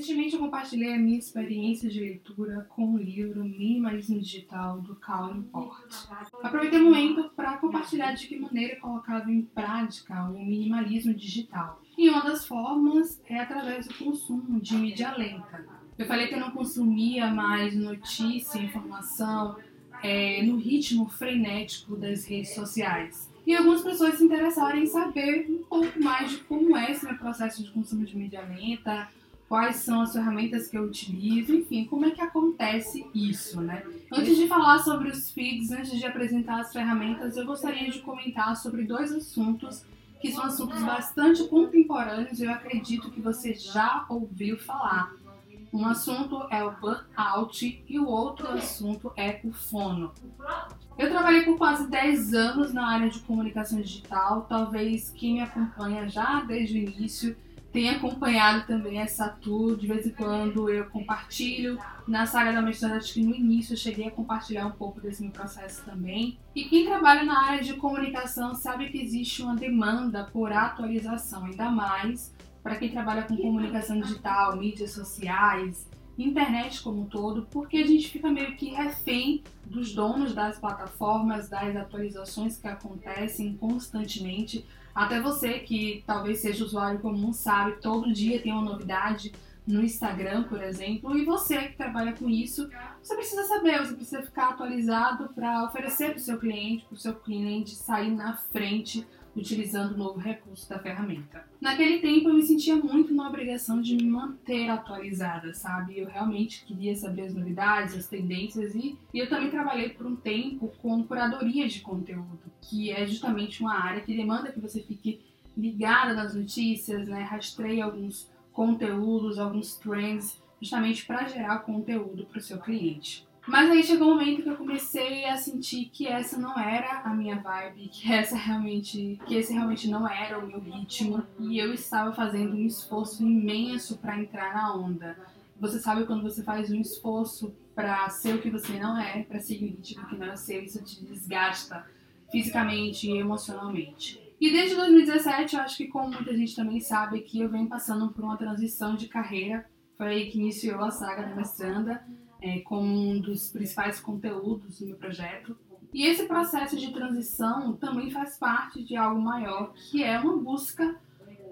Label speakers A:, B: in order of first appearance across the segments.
A: Recentemente eu compartilhei a minha experiência de leitura com o livro Minimalismo Digital do Cal Newport. Aproveitei o momento para compartilhar de que maneira eu colocava em prática o minimalismo digital. E uma das formas é através do consumo de mídia lenta. Eu falei que eu não consumia mais notícia, informação é, no ritmo frenético das redes sociais. E algumas pessoas se interessaram em saber um pouco mais de como é esse meu processo de consumo de mídia lenta, quais são as ferramentas que eu utilizo, enfim, como é que acontece isso, né? Antes de falar sobre os feeds, antes de apresentar as ferramentas, eu gostaria de comentar sobre dois assuntos que são assuntos bastante contemporâneos e eu acredito que você já ouviu falar. Um assunto é o burnout e o outro assunto é o fono. Eu trabalhei por quase 10 anos na área de comunicação digital, talvez quem me acompanha já desde o início tenho acompanhado também essa tour. De vez em quando eu compartilho. Na saga da mestrada, acho que no início eu cheguei a compartilhar um pouco desse meu processo também. E quem trabalha na área de comunicação sabe que existe uma demanda por atualização, ainda mais para quem trabalha com comunicação digital, mídias sociais, internet como um todo, porque a gente fica meio que refém dos donos das plataformas, das atualizações que acontecem constantemente. Até você que talvez seja usuário comum sabe, todo dia tem uma novidade no Instagram, por exemplo, e você que trabalha com isso, você precisa saber, você precisa ficar atualizado para oferecer para o seu cliente, para o seu cliente sair na frente utilizando o novo recurso da ferramenta. Naquele tempo eu me sentia muito na obrigação de me manter atualizada, sabe? Eu realmente queria saber as novidades, as tendências e, e eu também trabalhei por um tempo com curadoria de conteúdo, que é justamente uma área que demanda que você fique ligada nas notícias, né? Rastreie alguns conteúdos, alguns trends, justamente para gerar conteúdo para o seu cliente. Mas aí chegou um momento que eu comecei a sentir que essa não era a minha vibe, que essa realmente, que esse realmente não era o meu ritmo, e eu estava fazendo um esforço imenso para entrar na onda. Você sabe quando você faz um esforço para ser o que você não é, para seguir o ritmo que não é seu, isso te desgasta fisicamente e emocionalmente. E desde 2017, eu acho que como muita gente também sabe que eu venho passando por uma transição de carreira, foi aí que iniciou a saga da mestranda, é, como um dos principais conteúdos do meu projeto. E esse processo de transição também faz parte de algo maior, que é uma busca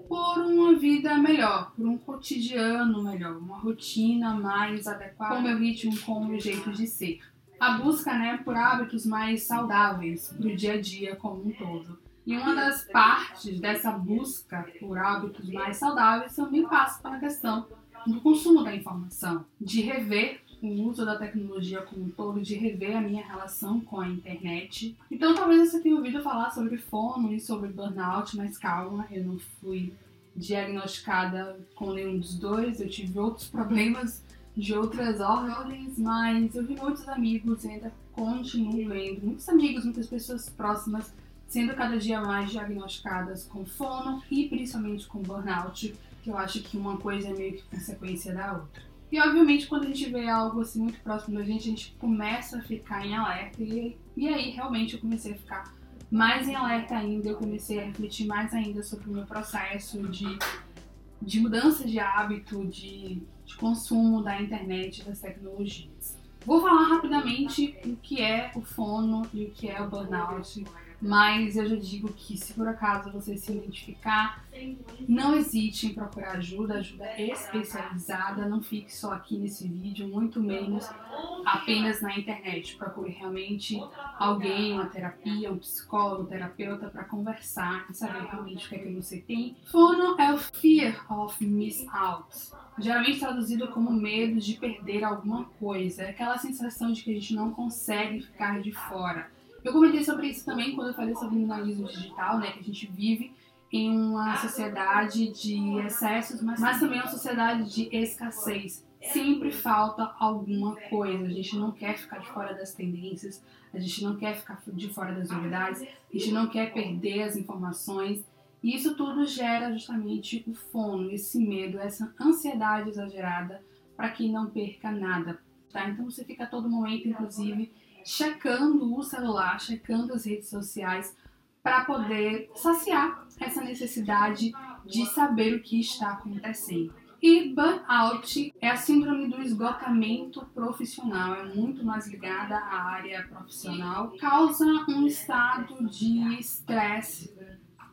A: por uma vida melhor, por um cotidiano melhor, uma rotina mais adequada com o meu ritmo, com o meu jeito de ser. A busca né, por hábitos mais saudáveis para o dia a dia como um todo. E uma das partes dessa busca por hábitos mais saudáveis também passa pela questão do consumo da informação, de rever o uso da tecnologia como um todo, de rever a minha relação com a internet. Então talvez você tenha ouvido falar sobre fono e sobre burnout, mas calma, eu não fui diagnosticada com nenhum dos dois, eu tive outros problemas de outras ordens, mas eu vi muitos amigos e ainda continuo vendo, muitos amigos, muitas pessoas próximas sendo cada dia mais diagnosticadas com fono e principalmente com burnout, que eu acho que uma coisa é meio que consequência da outra. E obviamente quando a gente vê algo assim muito próximo da gente, a gente começa a ficar em alerta. E, e aí realmente eu comecei a ficar mais em alerta ainda, eu comecei a refletir mais ainda sobre o meu processo de, de mudança de hábito, de, de consumo da internet, das tecnologias. Vou falar rapidamente o que é o fono e o que é o burnout mas eu já digo que se por acaso você se identificar, não hesite em procurar ajuda, ajuda especializada, não fique só aqui nesse vídeo, muito menos apenas na internet. Procure realmente alguém, uma terapia, um psicólogo, um terapeuta para conversar e saber realmente o que é que você tem. Fono é o fear of miss out. Geralmente traduzido como medo de perder alguma coisa, é aquela sensação de que a gente não consegue ficar de fora eu comentei sobre isso também quando eu falei sobre o minimalismo digital, né? Que a gente vive em uma sociedade de excessos, mas, mas também uma sociedade de escassez. Sempre falta alguma coisa. A gente não quer ficar de fora das tendências, a gente não quer ficar de fora das novidades, a gente não quer perder as informações. E isso tudo gera justamente o fono, esse medo, essa ansiedade exagerada para que não perca nada. Tá? Então você fica a todo momento, inclusive, checando o celular, checando as redes sociais para poder saciar essa necessidade de saber o que está acontecendo. E burnout é a síndrome do esgotamento profissional, é muito mais ligada à área profissional, causa um estado de estresse,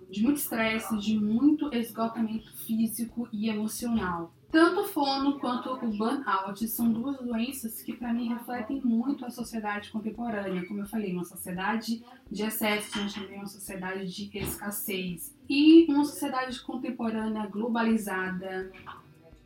A: de muito estresse, de muito esgotamento físico e emocional. Tanto o fono quanto o burnout são duas doenças que, para mim, refletem muito a sociedade contemporânea. Como eu falei, uma sociedade de excesso, mas também uma sociedade de escassez. E uma sociedade contemporânea globalizada,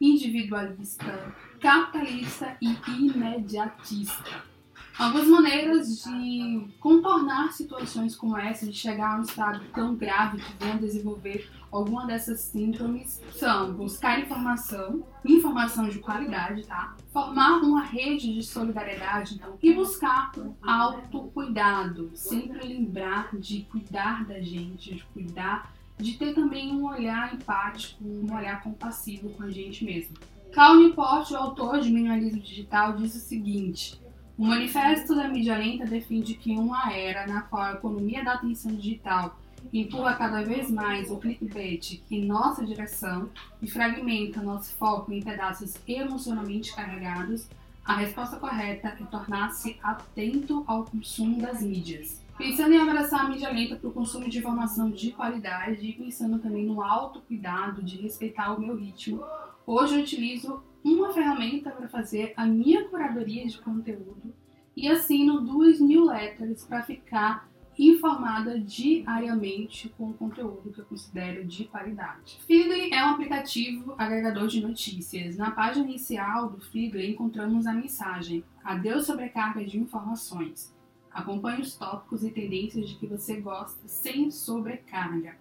A: individualista, capitalista e imediatista. Algumas maneiras de contornar situações como essa, de chegar a um estado tão grave que venha desenvolver alguma dessas síndromes, são buscar informação, informação de qualidade, tá? Formar uma rede de solidariedade então, e buscar autocuidado. Sempre lembrar de cuidar da gente, de cuidar, de ter também um olhar empático, um olhar compassivo com a gente mesmo. Cal Newport, o autor de Minimalismo Digital, diz o seguinte o Manifesto da Mídia Lenta defende que uma era na qual a economia da atenção digital empurra cada vez mais o clickbait em nossa direção e fragmenta nosso foco em pedaços emocionalmente carregados, a resposta correta é tornar-se atento ao consumo das mídias. Pensando em abraçar a mídia lenta para o consumo de informação de qualidade e pensando também no autocuidado de respeitar o meu ritmo, hoje eu utilizo uma ferramenta para fazer a minha curadoria de conteúdo e assino duas newsletters para ficar informada diariamente com o conteúdo que eu considero de qualidade. Feedly é um aplicativo agregador de notícias. Na página inicial do Feedly encontramos a mensagem Adeus sobrecarga de informações. Acompanhe os tópicos e tendências de que você gosta sem sobrecarga.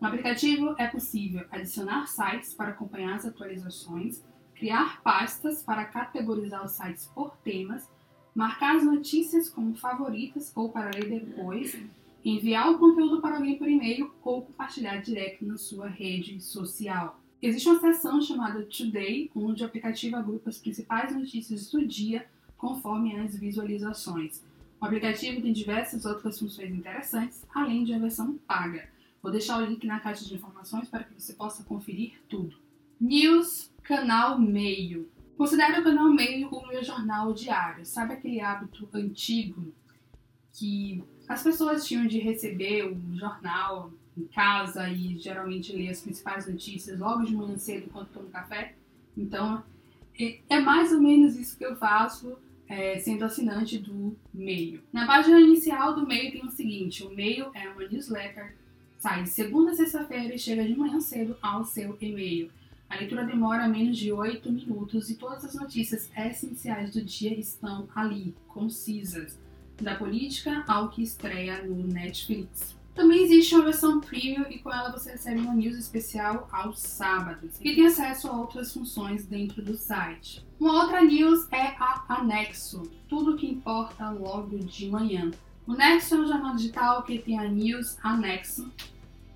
A: No aplicativo é possível adicionar sites para acompanhar as atualizações criar pastas para categorizar os sites por temas, marcar as notícias como favoritas ou para ler depois, enviar o conteúdo para alguém por e-mail ou compartilhar direto na sua rede social. Existe uma seção chamada Today, onde o aplicativo agrupa as principais notícias do dia conforme as visualizações. O aplicativo tem diversas outras funções interessantes, além de a versão paga. Vou deixar o link na caixa de informações para que você possa conferir tudo. News Canal Meio. Considero o Canal Meio o meu jornal diário. Sabe aquele hábito antigo que as pessoas tinham de receber o jornal em casa e geralmente ler as principais notícias logo de manhã cedo enquanto tomo café? Então, é, é mais ou menos isso que eu faço é, sendo assinante do Meio. Na página inicial do Meio tem o seguinte: o Meio é uma newsletter, sai segunda a sexta-feira e chega de manhã cedo ao seu e-mail. A leitura demora menos de 8 minutos e todas as notícias essenciais do dia estão ali, concisas, da política ao que estreia no Netflix. Também existe uma versão premium e com ela você recebe uma news especial aos sábados e tem acesso a outras funções dentro do site. Uma outra news é a Anexo, tudo que importa logo de manhã. O Nexo é um jornal digital que tem a news Anexo,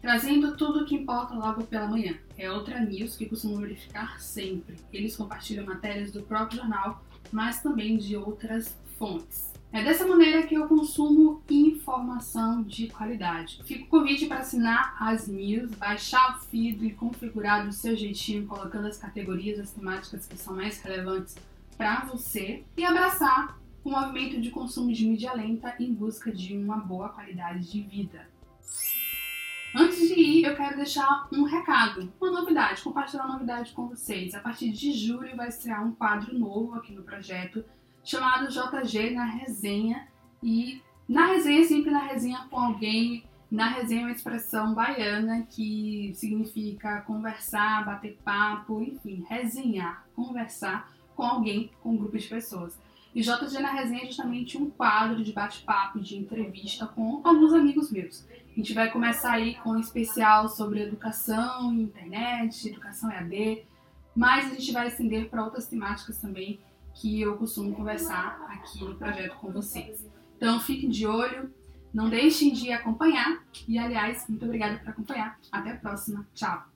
A: trazendo tudo que importa logo pela manhã. É outra news que costumo verificar sempre. Eles compartilham matérias do próprio jornal, mas também de outras fontes. É dessa maneira que eu consumo informação de qualidade. Fico o convite para assinar as news, baixar o feed e configurar do seu jeitinho, colocando as categorias, as temáticas que são mais relevantes para você e abraçar o movimento de consumo de mídia lenta em busca de uma boa qualidade de vida. Antes de ir, eu quero deixar um recado, uma novidade, compartilhar uma novidade com vocês. A partir de julho vai estrear um quadro novo aqui no projeto chamado JG na resenha e na resenha sempre na resenha com alguém. Na resenha é uma expressão baiana que significa conversar, bater papo, enfim, resenhar, conversar com alguém, com um grupo de pessoas. E JG na resenha é justamente um quadro de bate-papo, de entrevista com alguns amigos meus. A gente vai começar aí com um especial sobre educação, internet, educação EAD, mas a gente vai estender para outras temáticas também que eu costumo conversar aqui no projeto com vocês. Então fiquem de olho, não deixem de acompanhar e aliás, muito obrigada por acompanhar. Até a próxima. Tchau.